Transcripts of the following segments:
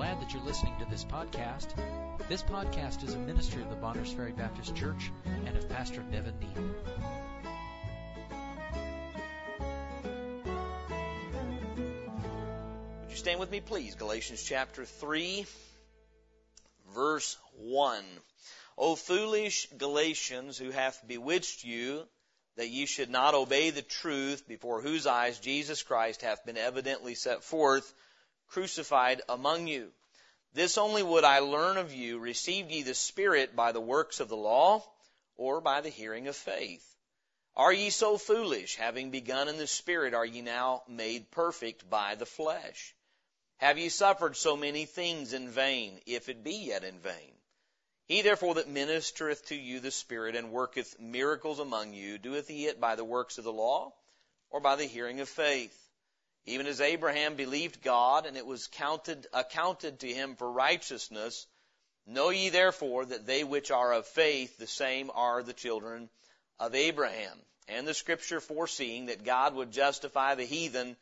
glad that you're listening to this podcast. This podcast is a ministry of the Bonners Ferry Baptist Church and of Pastor Nevin Neal. Would you stand with me, please? Galatians chapter 3, verse 1. O foolish Galatians, who hath bewitched you, that ye should not obey the truth, before whose eyes Jesus Christ hath been evidently set forth, crucified among you. This only would I learn of you, received ye the Spirit by the works of the law, or by the hearing of faith? Are ye so foolish, having begun in the Spirit, are ye now made perfect by the flesh? Have ye suffered so many things in vain, if it be yet in vain? He therefore that ministereth to you the Spirit and worketh miracles among you, doeth he it by the works of the law, or by the hearing of faith? Even as Abraham believed God, and it was counted, accounted to him for righteousness, know ye therefore that they which are of faith, the same are the children of Abraham. And the scripture foreseeing that God would justify the heathen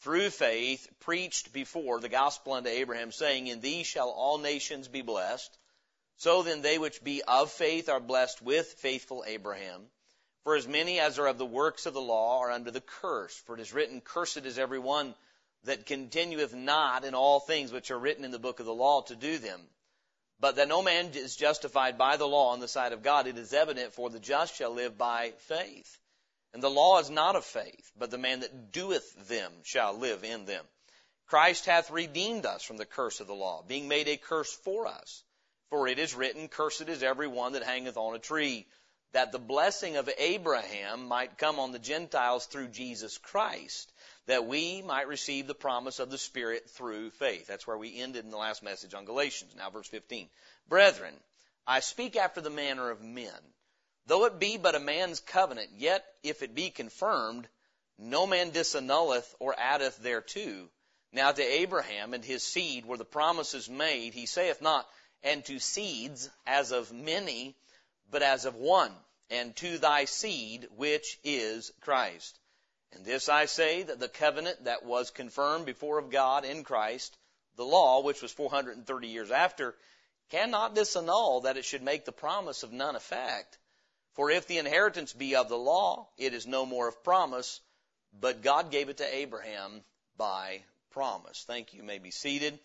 through faith, preached before the gospel unto Abraham, saying, In thee shall all nations be blessed. So then they which be of faith are blessed with faithful Abraham. For as many as are of the works of the law are under the curse. For it is written, Cursed is every one that continueth not in all things which are written in the book of the law to do them. But that no man is justified by the law in the sight of God, it is evident, for the just shall live by faith. And the law is not of faith, but the man that doeth them shall live in them. Christ hath redeemed us from the curse of the law, being made a curse for us. For it is written, Cursed is every one that hangeth on a tree, that the blessing of Abraham might come on the Gentiles through Jesus Christ, that we might receive the promise of the Spirit through faith. That's where we ended in the last message on Galatians. Now verse 15. Brethren, I speak after the manner of men. Though it be but a man's covenant, yet if it be confirmed, no man disannulleth or addeth thereto. Now to Abraham and his seed were the promises made. He saith not, and to seeds as of many, but as of one, and to thy seed, which is Christ. And this I say that the covenant that was confirmed before of God in Christ, the law, which was 430 years after, cannot disannul that it should make the promise of none effect. For if the inheritance be of the law, it is no more of promise, but God gave it to Abraham by promise. Thank you. you may be seated.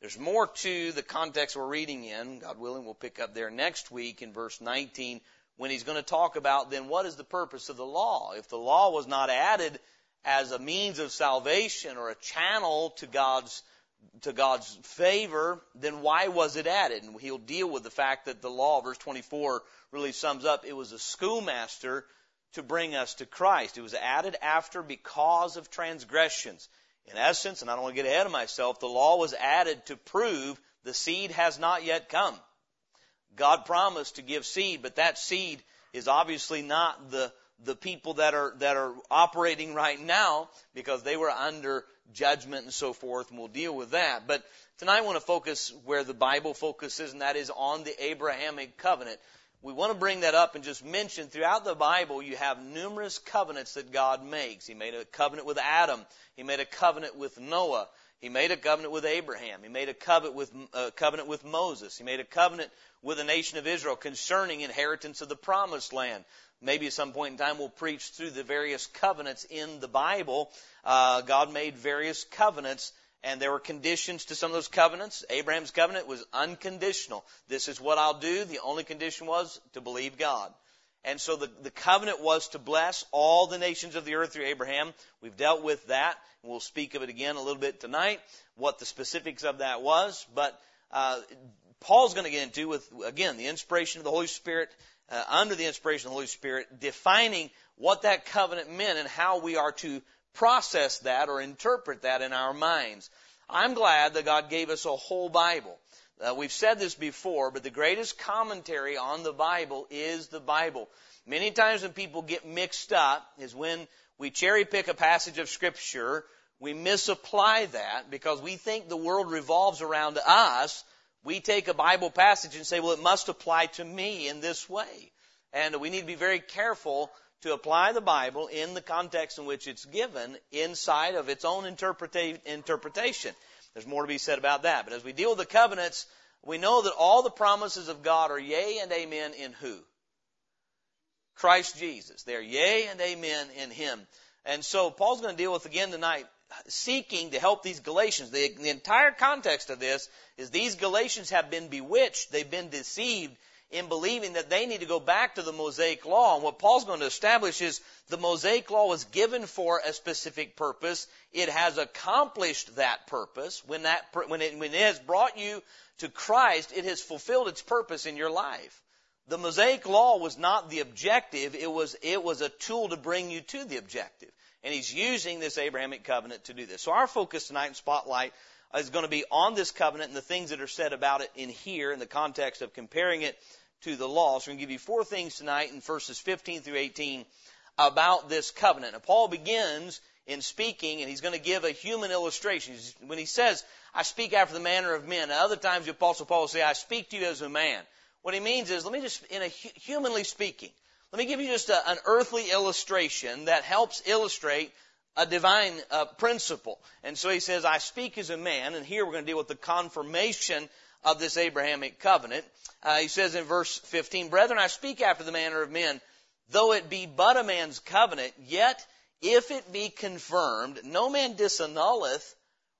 There's more to the context we're reading in. God willing, we'll pick up there next week in verse 19 when he's going to talk about then what is the purpose of the law. If the law was not added as a means of salvation or a channel to God's to God's favor, then why was it added? And he'll deal with the fact that the law, verse 24, really sums up it was a schoolmaster to bring us to Christ. It was added after because of transgressions. In essence, and I don't want to get ahead of myself, the law was added to prove the seed has not yet come. God promised to give seed, but that seed is obviously not the the people that are that are operating right now because they were under judgment and so forth, and we'll deal with that. But tonight I want to focus where the Bible focuses, and that is on the Abrahamic covenant we want to bring that up and just mention throughout the Bible you have numerous covenants that God makes. He made a covenant with Adam. He made a covenant with Noah. He made a covenant with Abraham. He made a covenant with, uh, covenant with Moses. He made a covenant with the nation of Israel concerning inheritance of the promised land. Maybe at some point in time we'll preach through the various covenants in the Bible. Uh, God made various covenants and there were conditions to some of those covenants. Abraham's covenant was unconditional. This is what I'll do. The only condition was to believe God. And so the, the covenant was to bless all the nations of the earth through Abraham. We've dealt with that, we'll speak of it again a little bit tonight, what the specifics of that was. But uh, Paul's going to get into with, again, the inspiration of the Holy Spirit, uh, under the inspiration of the Holy Spirit, defining what that covenant meant and how we are to process that or interpret that in our minds. I'm glad that God gave us a whole Bible. Uh, we've said this before, but the greatest commentary on the Bible is the Bible. Many times when people get mixed up is when we cherry pick a passage of Scripture, we misapply that because we think the world revolves around us. We take a Bible passage and say, well, it must apply to me in this way. And we need to be very careful to apply the Bible in the context in which it's given inside of its own interpreta- interpretation. There's more to be said about that. But as we deal with the covenants, we know that all the promises of God are yea and amen in who? Christ Jesus. They're yea and amen in Him. And so Paul's going to deal with again tonight, seeking to help these Galatians. The, the entire context of this is these Galatians have been bewitched. They've been deceived in believing that they need to go back to the Mosaic Law. And what Paul's going to establish is the Mosaic Law was given for a specific purpose. It has accomplished that purpose. When that, when it, when it has brought you to Christ, it has fulfilled its purpose in your life. The Mosaic Law was not the objective. It was, it was a tool to bring you to the objective. And he's using this Abrahamic covenant to do this. So our focus tonight in Spotlight is going to be on this covenant and the things that are said about it in here in the context of comparing it to the law. So I'm going to give you four things tonight in verses 15 through 18 about this covenant. And Paul begins in speaking, and he's going to give a human illustration. When he says, I speak after the manner of men, other times the Apostle Paul will say, I speak to you as a man. What he means is, let me just, in a humanly speaking, let me give you just a, an earthly illustration that helps illustrate a divine uh, principle. And so he says, I speak as a man, and here we're going to deal with the confirmation of this Abrahamic covenant. Uh, he says in verse 15, Brethren, I speak after the manner of men, though it be but a man's covenant, yet if it be confirmed, no man disannulleth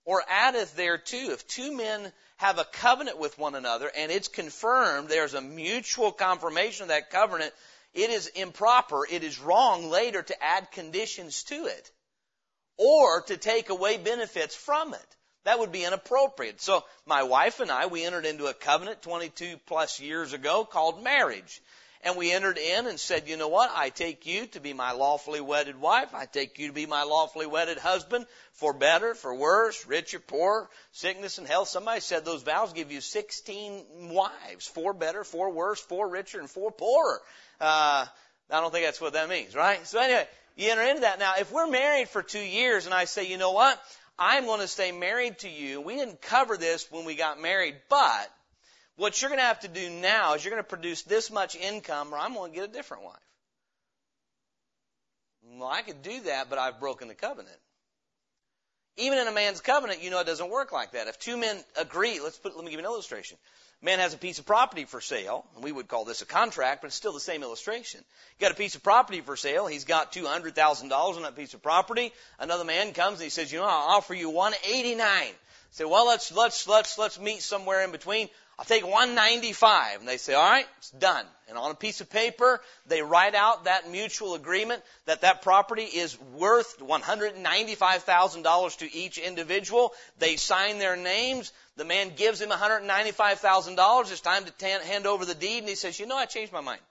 or addeth thereto. If two men have a covenant with one another and it's confirmed, there's a mutual confirmation of that covenant, it is improper, it is wrong later to add conditions to it or to take away benefits from it. That would be inappropriate. So my wife and I, we entered into a covenant 22 plus years ago called marriage. And we entered in and said, you know what? I take you to be my lawfully wedded wife. I take you to be my lawfully wedded husband for better, for worse, rich or poor, sickness and health. Somebody said those vows give you 16 wives. Four better, four worse, four richer, and four poorer. Uh, I don't think that's what that means, right? So anyway, you enter into that. Now, if we're married for two years and I say, you know what? I'm going to stay married to you. We didn't cover this when we got married, but what you're going to have to do now is you're going to produce this much income or I'm going to get a different wife. Well, I could do that, but I've broken the covenant. Even in a man's covenant, you know it doesn't work like that. If two men agree, let's put, let me give you an illustration. Man has a piece of property for sale, and we would call this a contract, but it's still the same illustration. You got a piece of property for sale. He's got two hundred thousand dollars on that piece of property. Another man comes and he says, "You know, I'll offer you one eighty nine. Say, well, let's let's let's let's meet somewhere in between. I'll take 195. And they say, all right, it's done. And on a piece of paper, they write out that mutual agreement that that property is worth $195,000 to each individual. They sign their names. The man gives him $195,000. It's time to hand over the deed. And he says, you know, I changed my mind.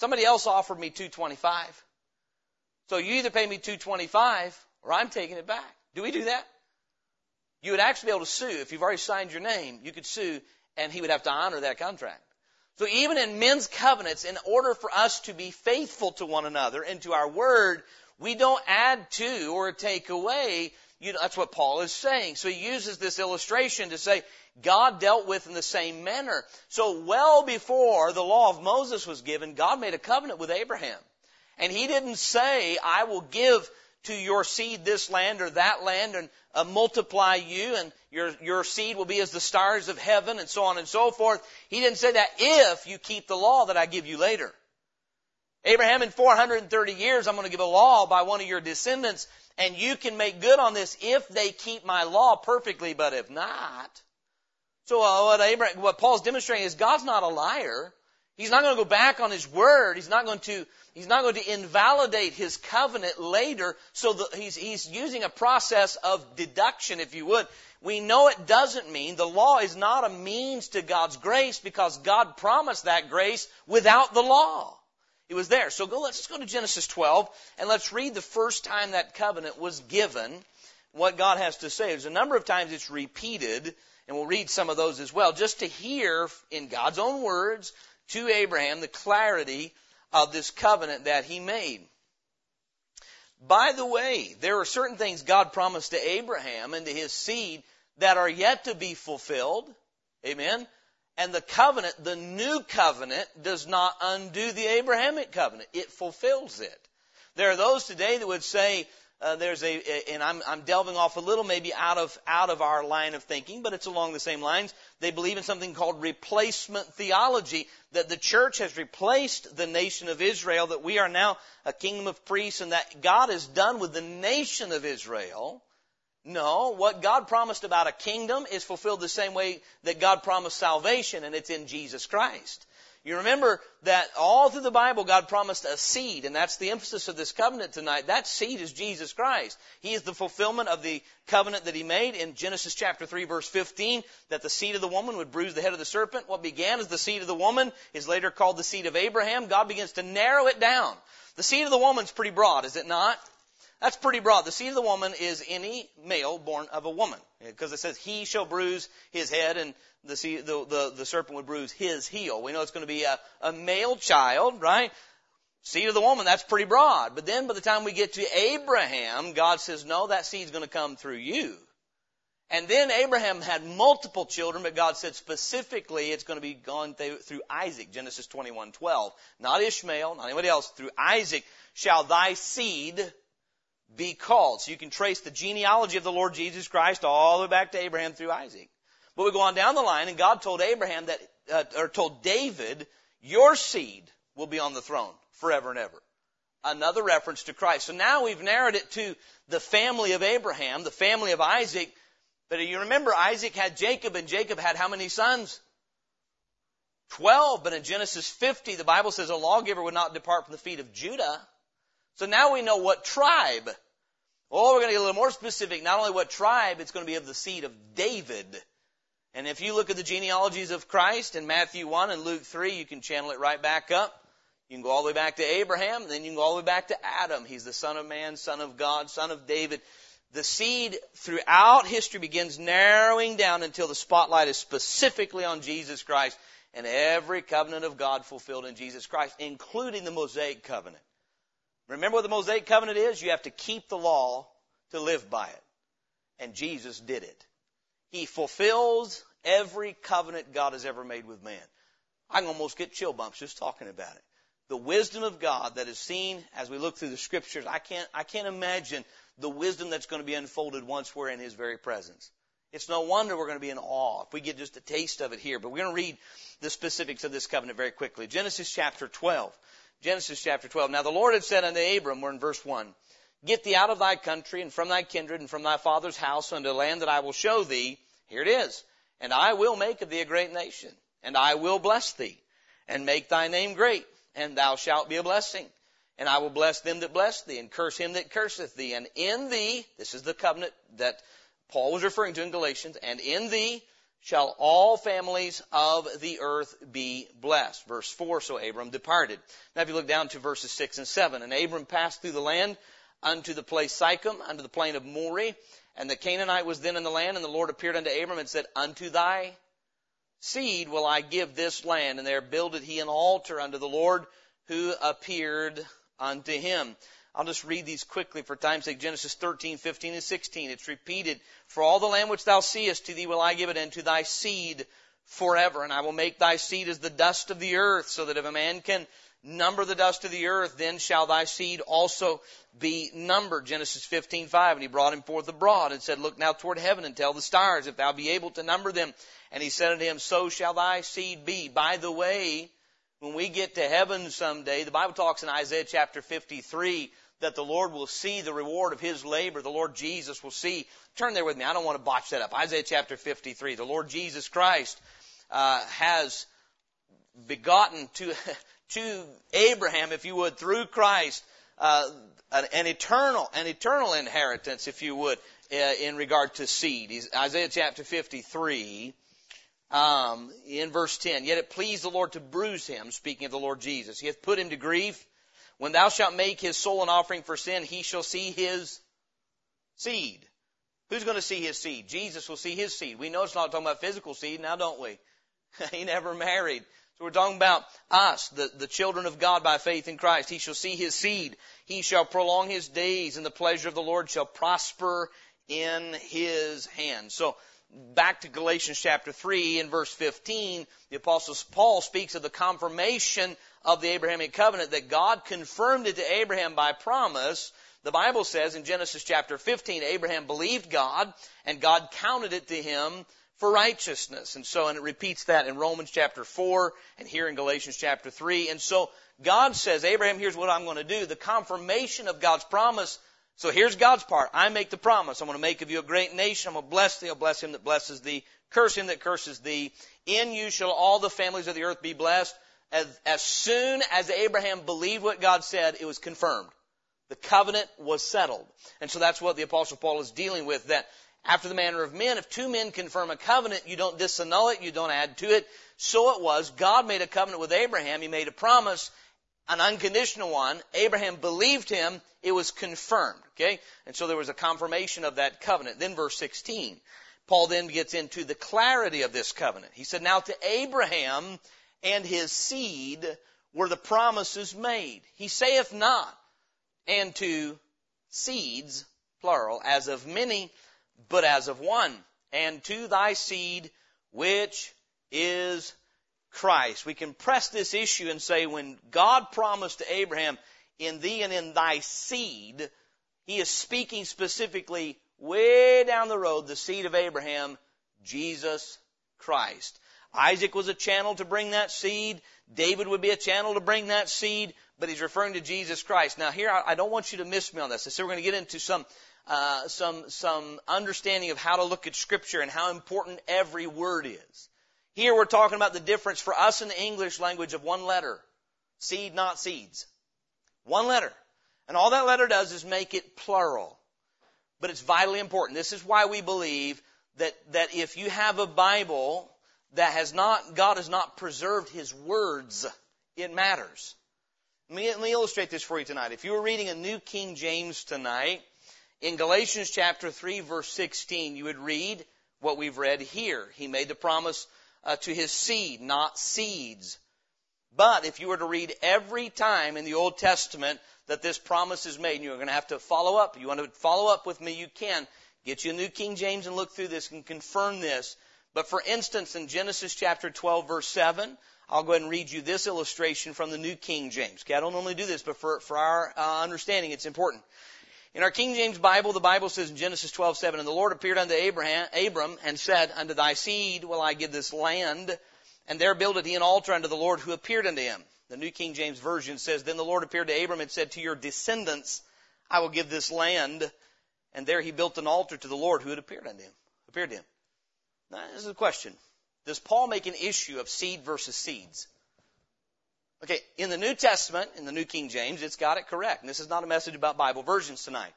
Somebody else offered me 225. So you either pay me 225 or I'm taking it back. Do we do that? You would actually be able to sue. If you've already signed your name, you could sue and he would have to honor that contract. So even in men's covenants, in order for us to be faithful to one another and to our word, we don't add to or take away. You know, that's what Paul is saying. So he uses this illustration to say God dealt with in the same manner. So well before the law of Moses was given, God made a covenant with Abraham. And he didn't say, I will give to your seed this land or that land and uh, multiply you and your, your seed will be as the stars of heaven and so on and so forth. He didn't say that if you keep the law that I give you later. Abraham, in 430 years, I'm going to give a law by one of your descendants, and you can make good on this if they keep my law perfectly, but if not. So uh, what, Abraham, what Paul's demonstrating is God's not a liar. He's not going to go back on his word. He's not going to, he's not going to invalidate his covenant later. So the, he's, he's using a process of deduction, if you would. We know it doesn't mean the law is not a means to God's grace because God promised that grace without the law. It was there. So go, let's go to Genesis 12 and let's read the first time that covenant was given, what God has to say. There's a number of times it's repeated, and we'll read some of those as well, just to hear in God's own words to Abraham the clarity of this covenant that he made. By the way, there are certain things God promised to Abraham and to his seed that are yet to be fulfilled. Amen. And the covenant, the new covenant, does not undo the Abrahamic covenant. It fulfills it. There are those today that would say, uh, there's a, and I'm, I'm delving off a little maybe out of out of our line of thinking, but it's along the same lines. They believe in something called replacement theology that the church has replaced the nation of Israel, that we are now a kingdom of priests, and that God is done with the nation of Israel. No, what God promised about a kingdom is fulfilled the same way that God promised salvation, and it's in Jesus Christ. You remember that all through the Bible, God promised a seed, and that's the emphasis of this covenant tonight. That seed is Jesus Christ. He is the fulfillment of the covenant that He made in Genesis chapter 3 verse 15, that the seed of the woman would bruise the head of the serpent. What began as the seed of the woman is later called the seed of Abraham. God begins to narrow it down. The seed of the woman's pretty broad, is it not? That's pretty broad. The seed of the woman is any male born of a woman. Because it says, he shall bruise his head and the, seed, the, the, the serpent would bruise his heel. We know it's going to be a, a male child, right? Seed of the woman, that's pretty broad. But then by the time we get to Abraham, God says, no, that seed's going to come through you. And then Abraham had multiple children, but God said specifically it's going to be gone through Isaac, Genesis 21:12. Not Ishmael, not anybody else. Through Isaac shall thy seed be called. So you can trace the genealogy of the Lord Jesus Christ all the way back to Abraham through Isaac. But we go on down the line, and God told Abraham that, uh, or told David, your seed will be on the throne forever and ever. Another reference to Christ. So now we've narrowed it to the family of Abraham, the family of Isaac. But you remember Isaac had Jacob, and Jacob had how many sons? Twelve. But in Genesis 50, the Bible says a lawgiver would not depart from the feet of Judah. So now we know what tribe. Oh, we're going to get a little more specific. Not only what tribe, it's going to be of the seed of David. And if you look at the genealogies of Christ in Matthew 1 and Luke 3, you can channel it right back up. You can go all the way back to Abraham, then you can go all the way back to Adam. He's the son of man, son of God, son of David. The seed throughout history begins narrowing down until the spotlight is specifically on Jesus Christ and every covenant of God fulfilled in Jesus Christ, including the Mosaic covenant. Remember what the Mosaic covenant is? You have to keep the law to live by it. And Jesus did it. He fulfills every covenant God has ever made with man. I can almost get chill bumps just talking about it. The wisdom of God that is seen as we look through the scriptures, I can't, I can't imagine the wisdom that's going to be unfolded once we're in His very presence. It's no wonder we're going to be in awe if we get just a taste of it here. But we're going to read the specifics of this covenant very quickly. Genesis chapter 12. Genesis chapter 12. Now the Lord had said unto Abram, we're in verse 1, Get thee out of thy country and from thy kindred and from thy father's house unto a land that I will show thee. Here it is. And I will make of thee a great nation, and I will bless thee, and make thy name great, and thou shalt be a blessing. And I will bless them that bless thee, and curse him that curseth thee. And in thee, this is the covenant that Paul was referring to in Galatians, and in thee shall all families of the earth be blessed. Verse 4, so Abram departed. Now if you look down to verses 6 and 7, and Abram passed through the land unto the place Sichem, unto the plain of Moreh, and the Canaanite was then in the land, and the Lord appeared unto Abram and said, Unto thy seed will I give this land. And there builded he an altar unto the Lord who appeared unto him. I'll just read these quickly for time's sake. Genesis 13, 15, and 16. It's repeated. For all the land which thou seest, to thee will I give it, and to thy seed forever. And I will make thy seed as the dust of the earth, so that if a man can number the dust of the earth, then shall thy seed also be numbered. Genesis 15:5. And he brought him forth abroad and said, Look now toward heaven and tell the stars, if thou be able to number them. And he said unto him, So shall thy seed be. By the way, when we get to heaven someday, the Bible talks in Isaiah chapter 53 that the Lord will see the reward of his labor. The Lord Jesus will see. Turn there with me. I don't want to botch that up. Isaiah chapter 53. The Lord Jesus Christ uh, has begotten to to Abraham, if you would, through Christ, uh, an, eternal, an eternal inheritance, if you would, uh, in regard to seed. He's, Isaiah chapter 53, um, in verse 10. Yet it pleased the Lord to bruise him, speaking of the Lord Jesus. He hath put him to grief. When thou shalt make his soul an offering for sin, he shall see his seed. Who's going to see his seed? Jesus will see his seed. We know it's not talking about physical seed now, don't we? he never married. So we're talking about us, the, the children of God by faith in Christ. He shall see his seed. He shall prolong his days, and the pleasure of the Lord shall prosper in his hand. So back to Galatians chapter 3 in verse 15, the apostle Paul speaks of the confirmation of the Abrahamic covenant that God confirmed it to Abraham by promise. The Bible says in Genesis chapter 15, Abraham believed God and God counted it to him for righteousness. And so, and it repeats that in Romans chapter 4 and here in Galatians chapter 3. And so, God says, Abraham, here's what I'm going to do. The confirmation of God's promise. So here's God's part. I make the promise. I'm going to make of you a great nation. I'm going to bless thee. I'll bless him that blesses thee. Curse him that curses thee. In you shall all the families of the earth be blessed. As, as soon as Abraham believed what God said, it was confirmed. The covenant was settled. And so that's what the apostle Paul is dealing with, that after the manner of men, if two men confirm a covenant, you don't disannul it, you don't add to it. So it was. God made a covenant with Abraham. He made a promise, an unconditional one. Abraham believed him. It was confirmed. Okay? And so there was a confirmation of that covenant. Then verse 16. Paul then gets into the clarity of this covenant. He said, Now to Abraham and his seed were the promises made. He saith not, and to seeds, plural, as of many, but as of one, and to thy seed, which is Christ. We can press this issue and say when God promised to Abraham, in thee and in thy seed, he is speaking specifically way down the road, the seed of Abraham, Jesus Christ. Isaac was a channel to bring that seed. David would be a channel to bring that seed, but he's referring to Jesus Christ. Now here, I don't want you to miss me on this. I said we're going to get into some, uh, some, some understanding of how to look at scripture and how important every word is. Here we're talking about the difference for us in the English language of one letter. Seed, not seeds. One letter. And all that letter does is make it plural. But it's vitally important. This is why we believe that, that if you have a Bible that has not, God has not preserved His words, it matters. Let me, let me illustrate this for you tonight. If you were reading a New King James tonight, in Galatians chapter 3 verse 16, you would read what we've read here. He made the promise uh, to his seed, not seeds. But if you were to read every time in the Old Testament that this promise is made, and you're going to have to follow up. You want to follow up with me, you can. Get you a New King James and look through this and confirm this. But for instance, in Genesis chapter 12 verse 7, I'll go ahead and read you this illustration from the New King James. Okay, I don't normally do this, but for, for our uh, understanding, it's important. In our King James Bible, the Bible says in Genesis 12:7, "And the Lord appeared unto Abraham, Abram and said, Unto thy seed will I give this land, and there builded he an altar unto the Lord who appeared unto him." The New King James Version says, "Then the Lord appeared to Abram and said, To your descendants I will give this land." And there he built an altar to the Lord who had appeared unto him. Appeared to him. Now, this is a question. Does Paul make an issue of seed versus seeds? Okay, in the New Testament, in the New King James, it's got it correct. And this is not a message about Bible versions tonight.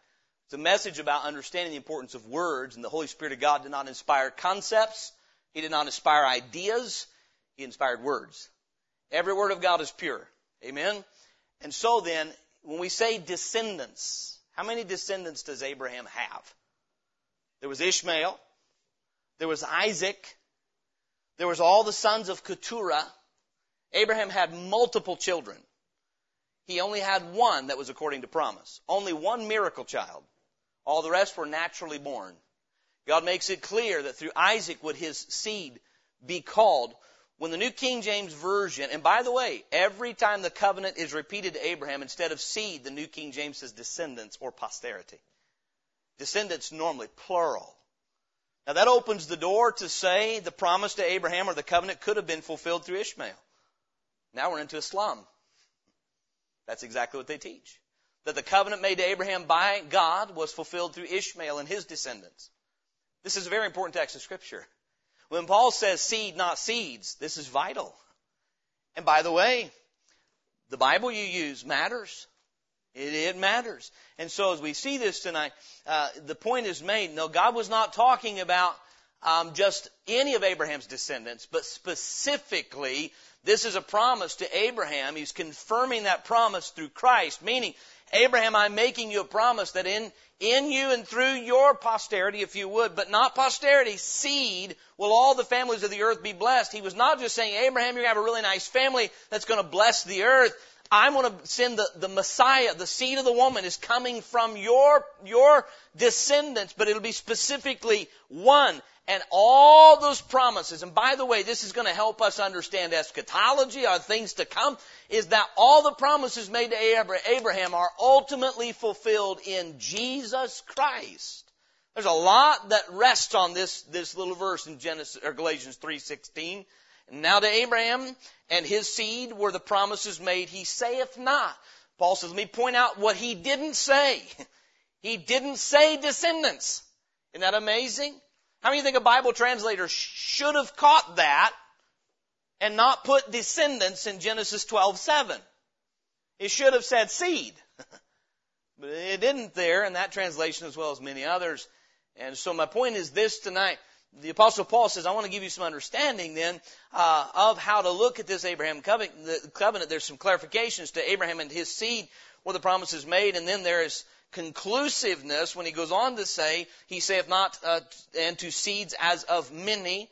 It's a message about understanding the importance of words, and the Holy Spirit of God did not inspire concepts. He did not inspire ideas. He inspired words. Every word of God is pure. Amen? And so then, when we say descendants, how many descendants does Abraham have? There was Ishmael. There was Isaac. There was all the sons of Keturah. Abraham had multiple children. He only had one that was according to promise. Only one miracle child. All the rest were naturally born. God makes it clear that through Isaac would his seed be called. When the New King James Version, and by the way, every time the covenant is repeated to Abraham, instead of seed, the New King James says descendants or posterity. Descendants normally plural. Now that opens the door to say the promise to Abraham or the covenant could have been fulfilled through Ishmael. Now we're into Islam. That's exactly what they teach. That the covenant made to Abraham by God was fulfilled through Ishmael and his descendants. This is a very important text of scripture. When Paul says seed, not seeds, this is vital. And by the way, the Bible you use matters. It, it matters. And so as we see this tonight, uh, the point is made. No, God was not talking about um, just any of Abraham's descendants, but specifically, this is a promise to Abraham. He's confirming that promise through Christ, meaning, Abraham, I'm making you a promise that in, in you and through your posterity, if you would, but not posterity, seed, will all the families of the earth be blessed. He was not just saying, Abraham, you're going to have a really nice family that's going to bless the earth. I'm going to send the, the Messiah, the seed of the woman is coming from your, your descendants, but it'll be specifically one. And all those promises, and by the way, this is going to help us understand eschatology, our things to come, is that all the promises made to Abraham are ultimately fulfilled in Jesus Christ. There's a lot that rests on this, this little verse in Genesis, or Galatians 3.16. Now to Abraham and his seed were the promises made. He saith not. Paul says, let me point out what he didn't say. He didn't say descendants. Isn't that amazing? How many think a Bible translator should have caught that and not put descendants in Genesis 12:7? It should have said seed. but it didn't there in that translation as well as many others. And so my point is this tonight the apostle Paul says, I want to give you some understanding then uh, of how to look at this Abraham covenant. The covenant. There's some clarifications to Abraham and his seed where the promise is made, and then there is conclusiveness when he goes on to say, He saith not uh, and to seeds as of many,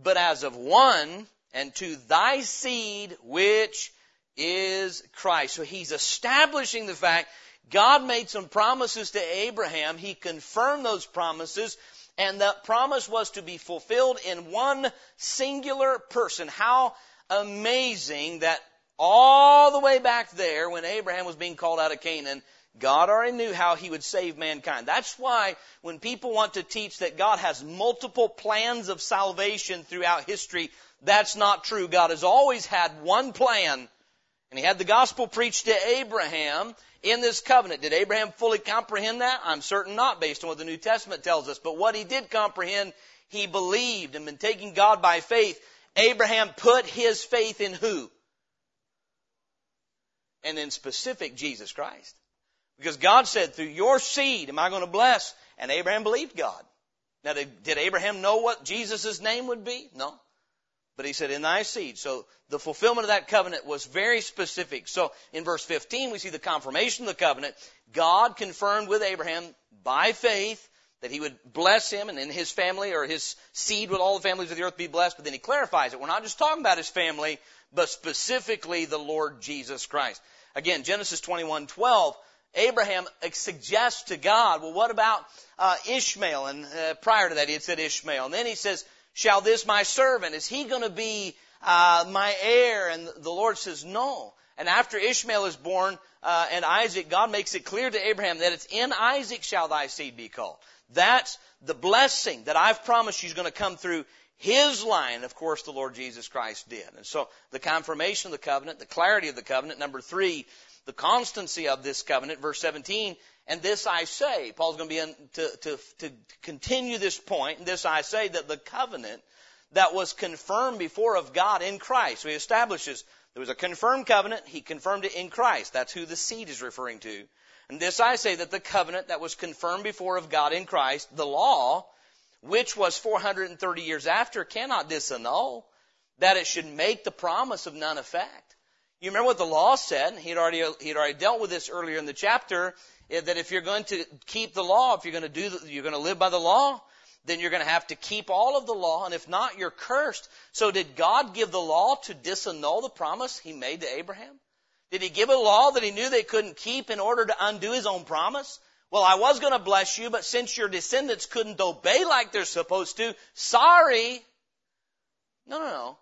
but as of one, and to thy seed which is Christ. So he's establishing the fact God made some promises to Abraham. He confirmed those promises and that promise was to be fulfilled in one singular person. How amazing that all the way back there when Abraham was being called out of Canaan, God already knew how he would save mankind. That's why when people want to teach that God has multiple plans of salvation throughout history, that's not true. God has always had one plan. And he had the gospel preached to Abraham, in this covenant. Did Abraham fully comprehend that? I'm certain not based on what the New Testament tells us. But what he did comprehend, he believed and been taking God by faith. Abraham put his faith in who? And in specific, Jesus Christ. Because God said, through your seed am I going to bless. And Abraham believed God. Now, did, Abraham know what Jesus' name would be? No. But he said, in thy seed. So the fulfillment of that covenant was very specific. So in verse 15, we see the confirmation of the covenant. God confirmed with Abraham by faith that he would bless him and in his family or his seed with all the families of the earth be blessed. But then he clarifies it. We're not just talking about his family, but specifically the Lord Jesus Christ. Again, Genesis 21, 12, Abraham suggests to God, well, what about uh, Ishmael? And uh, prior to that, he had said Ishmael. And then he says, shall this my servant, is he going to be uh, my heir? And the Lord says, no. And after Ishmael is born uh, and Isaac, God makes it clear to Abraham that it's in Isaac shall thy seed be called. That's the blessing that I've promised you is going to come through his line. Of course, the Lord Jesus Christ did. And so the confirmation of the covenant, the clarity of the covenant. Number three, the constancy of this covenant. Verse 17, and this I say, Paul's going to be in, to, to, to continue this point, and this I say that the covenant that was confirmed before of God in Christ. So he establishes there was a confirmed covenant, he confirmed it in Christ. That's who the seed is referring to. And this I say that the covenant that was confirmed before of God in Christ, the law, which was 430 years after, cannot disannul that it should make the promise of none effect. You remember what the law said? He'd already, he'd already dealt with this earlier in the chapter eh, that if you're going to keep the law, if you're going to do, the, you're going to live by the law, then you're going to have to keep all of the law, and if not, you're cursed. So did God give the law to disannul the promise He made to Abraham? Did He give a law that He knew they couldn't keep in order to undo His own promise? Well, I was going to bless you, but since your descendants couldn't obey like they're supposed to, sorry. No, no, no.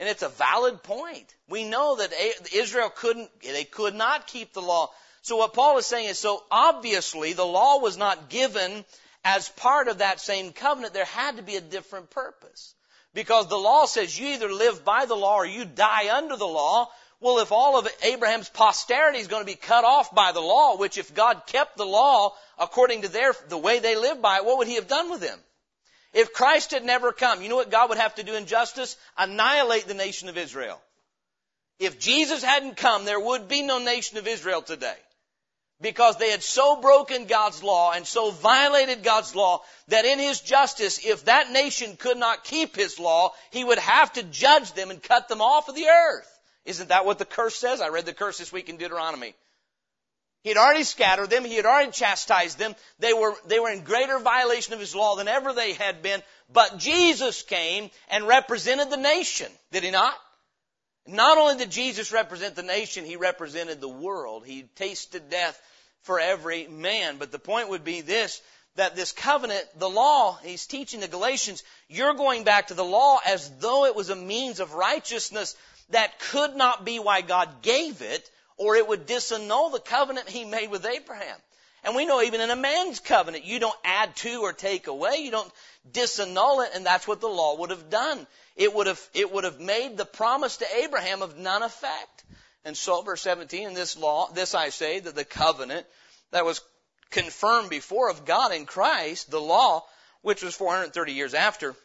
And it's a valid point. We know that Israel couldn't, they could not keep the law. So what Paul is saying is, so obviously the law was not given as part of that same covenant. There had to be a different purpose. Because the law says you either live by the law or you die under the law. Well, if all of Abraham's posterity is going to be cut off by the law, which if God kept the law according to their, the way they lived by it, what would he have done with them? If Christ had never come, you know what God would have to do in justice? Annihilate the nation of Israel. If Jesus hadn't come, there would be no nation of Israel today because they had so broken God's law and so violated God's law that in His justice, if that nation could not keep His law, He would have to judge them and cut them off of the earth. Isn't that what the curse says? I read the curse this week in Deuteronomy. He had already scattered them. He had already chastised them. They were, they were in greater violation of His law than ever they had been. But Jesus came and represented the nation. Did He not? Not only did Jesus represent the nation, he represented the world. He tasted death for every man. But the point would be this, that this covenant, the law, he's teaching the Galatians, you're going back to the law as though it was a means of righteousness that could not be why God gave it, or it would disannul the covenant he made with Abraham. And we know even in a man's covenant, you don't add to or take away. You don't disannul it, and that's what the law would have done. It would have, it would have made the promise to Abraham of none effect. And so, verse 17, in this law, this I say, that the covenant that was confirmed before of God in Christ, the law, which was 430 years after,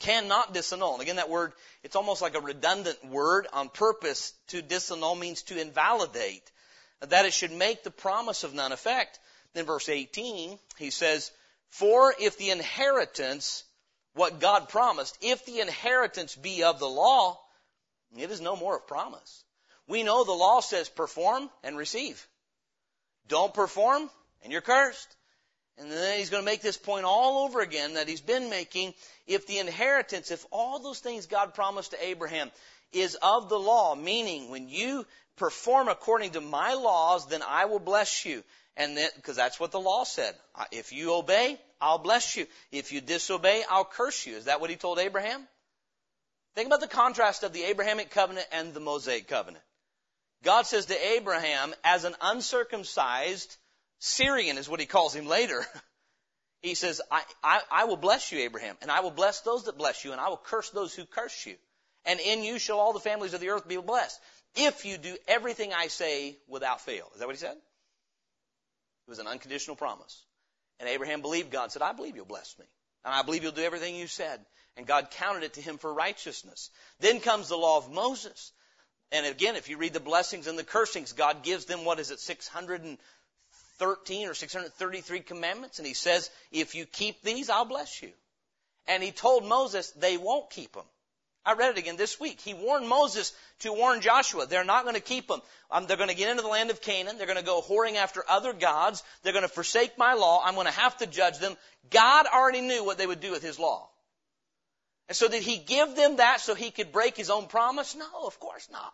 cannot disannul. And again, that word, it's almost like a redundant word on purpose. To disannul means to invalidate. That it should make the promise of none effect. Then verse 18, he says, For if the inheritance, what God promised, if the inheritance be of the law, it is no more of promise. We know the law says perform and receive. Don't perform and you're cursed. And then he's going to make this point all over again that he's been making. If the inheritance, if all those things God promised to Abraham is of the law, meaning when you perform according to my laws, then I will bless you. And then, because that's what the law said. If you obey, I'll bless you. If you disobey, I'll curse you. Is that what he told Abraham? Think about the contrast of the Abrahamic covenant and the Mosaic covenant. God says to Abraham, as an uncircumcised Syrian is what he calls him later. He says, I, I, I will bless you, Abraham, and I will bless those that bless you, and I will curse those who curse you. And in you shall all the families of the earth be blessed. If you do everything I say without fail. Is that what he said? It was an unconditional promise. And Abraham believed God, said, I believe you'll bless me. And I believe you'll do everything you said. And God counted it to him for righteousness. Then comes the law of Moses. And again, if you read the blessings and the cursings, God gives them, what is it, 600 and 613 or 633 commandments, and he says, if you keep these, I'll bless you. And he told Moses they won't keep them. I read it again this week. He warned Moses to warn Joshua. They're not going to keep them. Um, they're going to get into the land of Canaan. They're going to go whoring after other gods. They're going to forsake my law. I'm going to have to judge them. God already knew what they would do with his law. And so did he give them that so he could break his own promise? No, of course not.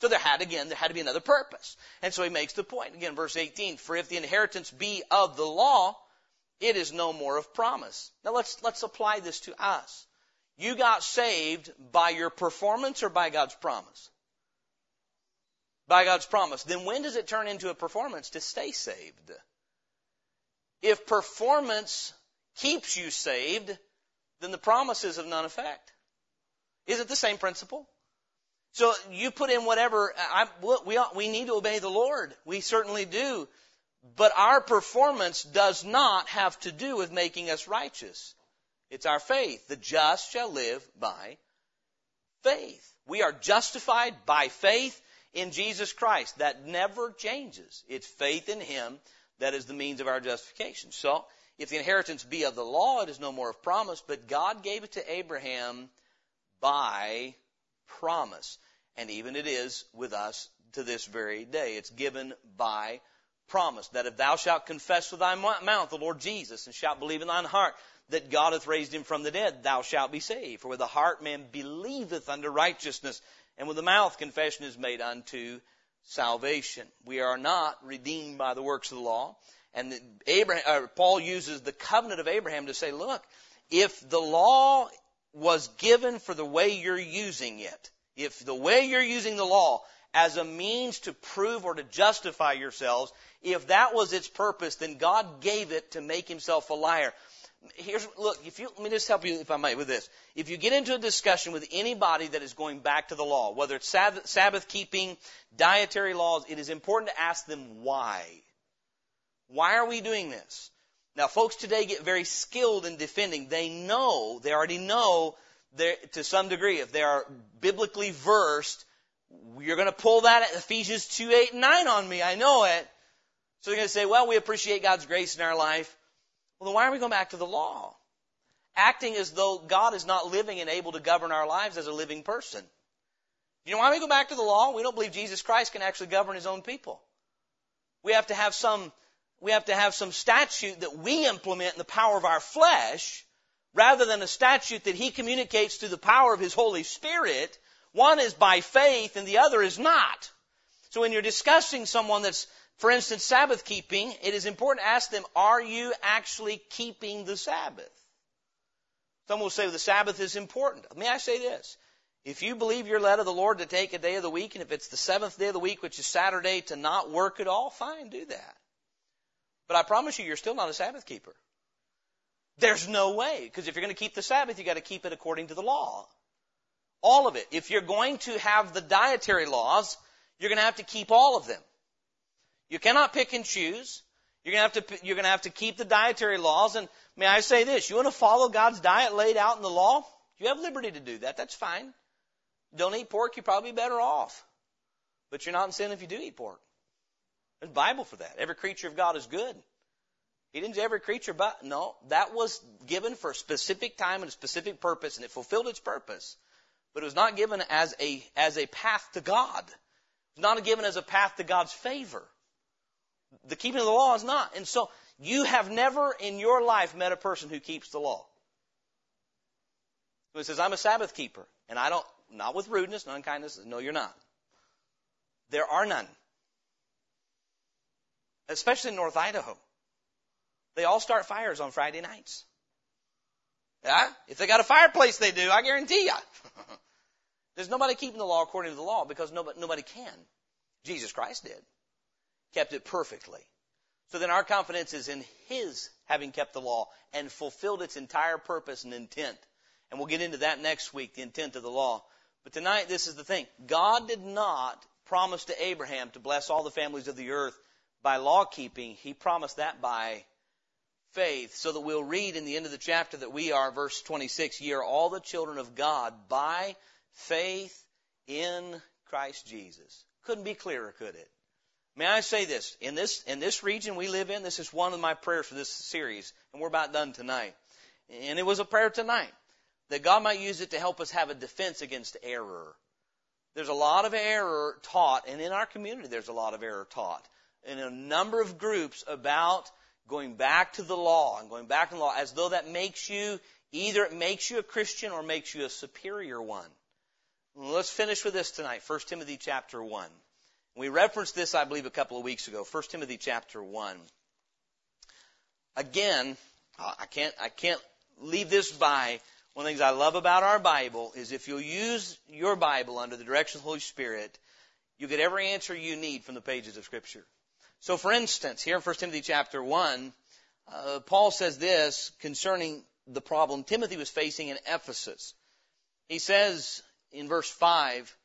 So there had, again, there had to be another purpose. And so he makes the point, again, verse 18, for if the inheritance be of the law, it is no more of promise. Now let's, let's apply this to us. You got saved by your performance or by God's promise? By God's promise. Then when does it turn into a performance to stay saved? If performance keeps you saved, then the promise is of none effect. Is it the same principle? So you put in whatever, I, we, we need to obey the Lord. We certainly do. But our performance does not have to do with making us righteous. It's our faith. The just shall live by faith. We are justified by faith in Jesus Christ. That never changes. It's faith in Him that is the means of our justification. So, if the inheritance be of the law, it is no more of promise, but God gave it to Abraham by promise. And even it is with us to this very day. It's given by promise that if thou shalt confess with thy mouth the Lord Jesus and shalt believe in thine heart that God hath raised him from the dead, thou shalt be saved. For with the heart man believeth unto righteousness, and with the mouth confession is made unto salvation. We are not redeemed by the works of the law. And Abraham, uh, Paul uses the covenant of Abraham to say, look, if the law was given for the way you're using it, if the way you're using the law as a means to prove or to justify yourselves, if that was its purpose, then God gave it to make himself a liar. Here's, look, if you, let me just help you, if I might, with this. If you get into a discussion with anybody that is going back to the law, whether it's Sabbath, Sabbath keeping, dietary laws, it is important to ask them why. Why are we doing this? Now, folks today get very skilled in defending. They know, they already know to some degree, if they are biblically versed, you're going to pull that at Ephesians 2, 8, and 9 on me. I know it. So they're going to say, well, we appreciate God's grace in our life. Well, then why are we going back to the law? Acting as though God is not living and able to govern our lives as a living person. You know why we go back to the law? We don't believe Jesus Christ can actually govern his own people. We have to have some, we have to have some statute that we implement in the power of our flesh rather than a statute that he communicates through the power of his Holy Spirit, One is by faith and the other is not. So when you're discussing someone that's, for instance, Sabbath keeping, it is important to ask them, are you actually keeping the Sabbath? Some will say the Sabbath is important. May I say this? If you believe you're led of the Lord to take a day of the week, and if it's the seventh day of the week, which is Saturday, to not work at all, fine, do that. But I promise you, you're still not a Sabbath keeper. There's no way, because if you're going to keep the Sabbath, you've got to keep it according to the law. All of it. If you're going to have the dietary laws, you're going to have to keep all of them. You cannot pick and choose. You're going to have to, you're going to have to keep the dietary laws. And may I say this? You want to follow God's diet laid out in the law? You have liberty to do that. That's fine. Don't eat pork, you're probably better off. But you're not in sin if you do eat pork. There's Bible for that. Every creature of God is good. He didn't say every creature, but no, that was given for a specific time and a specific purpose, and it fulfilled its purpose. But it was not given as a as a path to God. It was not given as a path to God's favor. The keeping of the law is not. And so you have never in your life met a person who keeps the law. Who says, I'm a Sabbath keeper, and I don't not with rudeness, not unkindness. No, you're not. There are none. Especially in North Idaho. They all start fires on Friday nights. Yeah? If they got a fireplace, they do. I guarantee you. There's nobody keeping the law according to the law because nobody, nobody can. Jesus Christ did. Kept it perfectly. So then our confidence is in His having kept the law and fulfilled its entire purpose and intent. And we'll get into that next week, the intent of the law. But tonight, this is the thing. God did not promise to Abraham to bless all the families of the earth by law keeping. He promised that by faith. So that we'll read in the end of the chapter that we are, verse 26, ye are all the children of God by faith in Christ Jesus. Couldn't be clearer, could it? May I say this? In this, in this region we live in, this is one of my prayers for this series, and we're about done tonight. And it was a prayer tonight that God might use it to help us have a defense against error. There's a lot of error taught, and in our community there's a lot of error taught in a number of groups about going back to the law and going back to the law as though that makes you either it makes you a Christian or makes you a superior one. Let's finish with this tonight. 1 Timothy chapter 1. We referenced this, I believe, a couple of weeks ago. 1 Timothy chapter 1. Again, uh, I can't, I can't leave this by one of the things I love about our Bible is if you'll use your Bible under the direction of the Holy Spirit, you get every answer you need from the pages of Scripture. So, for instance, here in 1 Timothy chapter 1, uh, Paul says this concerning the problem Timothy was facing in Ephesus. He says in verse 5,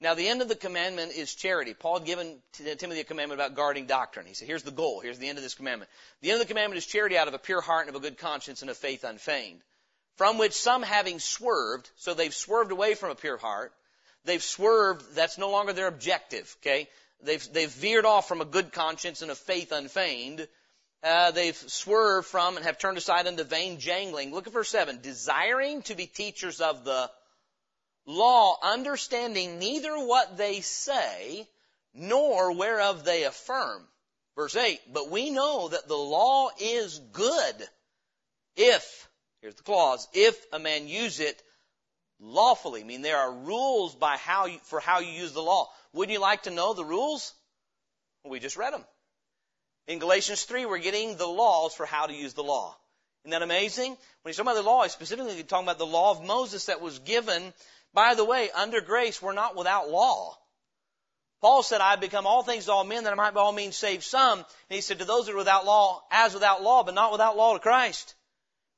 now the end of the commandment is charity. Paul had given Timothy a commandment about guarding doctrine. He said, here's the goal. Here's the end of this commandment. The end of the commandment is charity out of a pure heart and of a good conscience and of faith unfeigned from which some having swerved, so they've swerved away from a pure heart, they've swerved, that's no longer their objective, okay? They've, they've veered off from a good conscience and a faith unfeigned. Uh, they've swerved from and have turned aside unto vain jangling. Look at verse 7. Desiring to be teachers of the law, understanding neither what they say, nor whereof they affirm. Verse 8. But we know that the law is good if Here's the clause. If a man use it lawfully, I mean there are rules by how you, for how you use the law. Wouldn't you like to know the rules? We just read them. In Galatians 3, we're getting the laws for how to use the law. Isn't that amazing? When he's talking about the law, he's specifically talking about the law of Moses that was given. By the way, under grace, we're not without law. Paul said, I become all things to all men that I might by all means save some. And he said, to those that are without law, as without law, but not without law to Christ.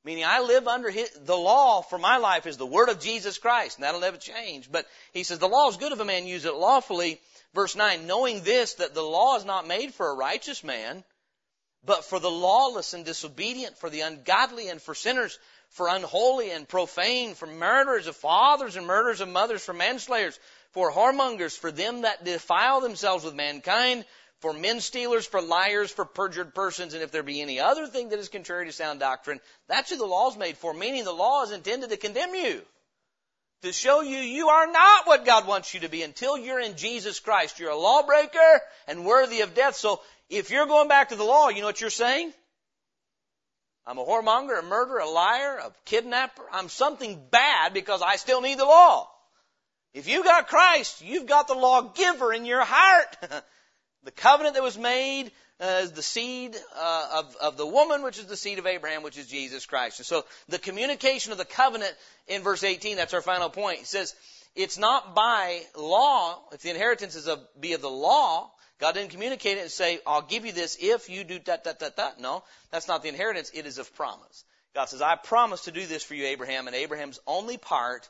Meaning I live under his, the law for my life is the word of Jesus Christ, and that'll never change. But he says the law is good if a man use it lawfully. Verse 9, knowing this, that the law is not made for a righteous man, but for the lawless and disobedient, for the ungodly and for sinners, for unholy and profane, for murderers of fathers and murderers of mothers, for manslayers, for whoremongers, for them that defile themselves with mankind, for men stealers, for liars, for perjured persons, and if there be any other thing that is contrary to sound doctrine, that's who the law is made for, meaning the law is intended to condemn you. To show you you are not what God wants you to be until you're in Jesus Christ. You're a lawbreaker and worthy of death. So if you're going back to the law, you know what you're saying? I'm a whoremonger, a murderer, a liar, a kidnapper. I'm something bad because I still need the law. If you've got Christ, you've got the lawgiver in your heart. the covenant that was made as the seed uh, of, of the woman, which is the seed of Abraham, which is Jesus Christ. And so the communication of the covenant in verse 18, that's our final point. It says, it's not by law, if the inheritance is of, be of the law, God didn't communicate it and say, I'll give you this if you do that, that, that, that. No, that's not the inheritance. It is of promise. God says, I promise to do this for you, Abraham, and Abraham's only part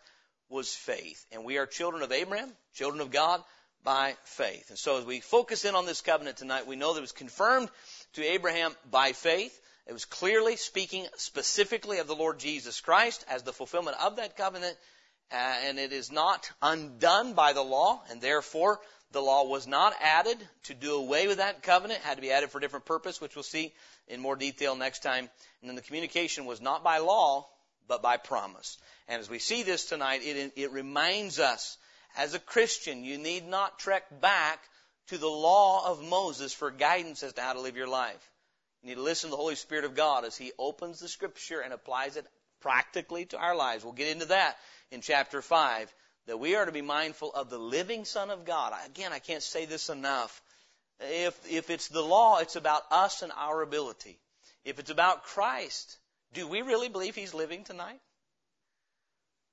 was faith. And we are children of Abraham, children of God, by faith. And so as we focus in on this covenant tonight, we know that it was confirmed to Abraham by faith. It was clearly speaking specifically of the Lord Jesus Christ as the fulfillment of that covenant, uh, and it is not undone by the law, and therefore the law was not added to do away with that covenant. It had to be added for a different purpose, which we'll see in more detail next time. And then the communication was not by law, but by promise. And as we see this tonight, it, it reminds us as a Christian, you need not trek back to the law of Moses for guidance as to how to live your life. You need to listen to the Holy Spirit of God as He opens the Scripture and applies it practically to our lives. We'll get into that in chapter 5, that we are to be mindful of the living Son of God. Again, I can't say this enough. If, if it's the law, it's about us and our ability. If it's about Christ, do we really believe He's living tonight?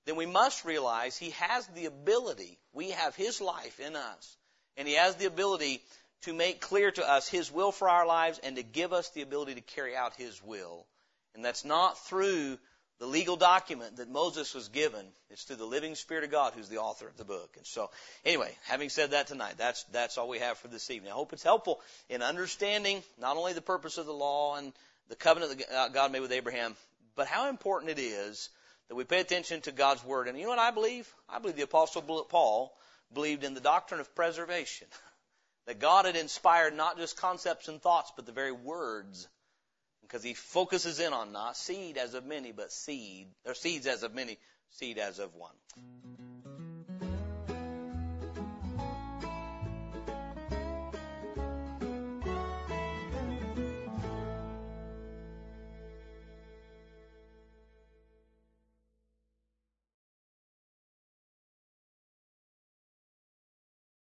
Then we must realize He has the ability, we have His life in us, and He has the ability to make clear to us His will for our lives and to give us the ability to carry out His will. And that's not through the legal document that Moses was given. It's through the living Spirit of God who's the author of the book. And so, anyway, having said that tonight, that's, that's all we have for this evening. I hope it's helpful in understanding not only the purpose of the law and the covenant that uh, God made with Abraham, but how important it is that we pay attention to God's Word. And you know what I believe? I believe the Apostle Paul believed in the doctrine of preservation. that God had inspired not just concepts and thoughts, but the very words. Because he focuses in on not seed as of many, but seed, or seeds as of many, seed as of one.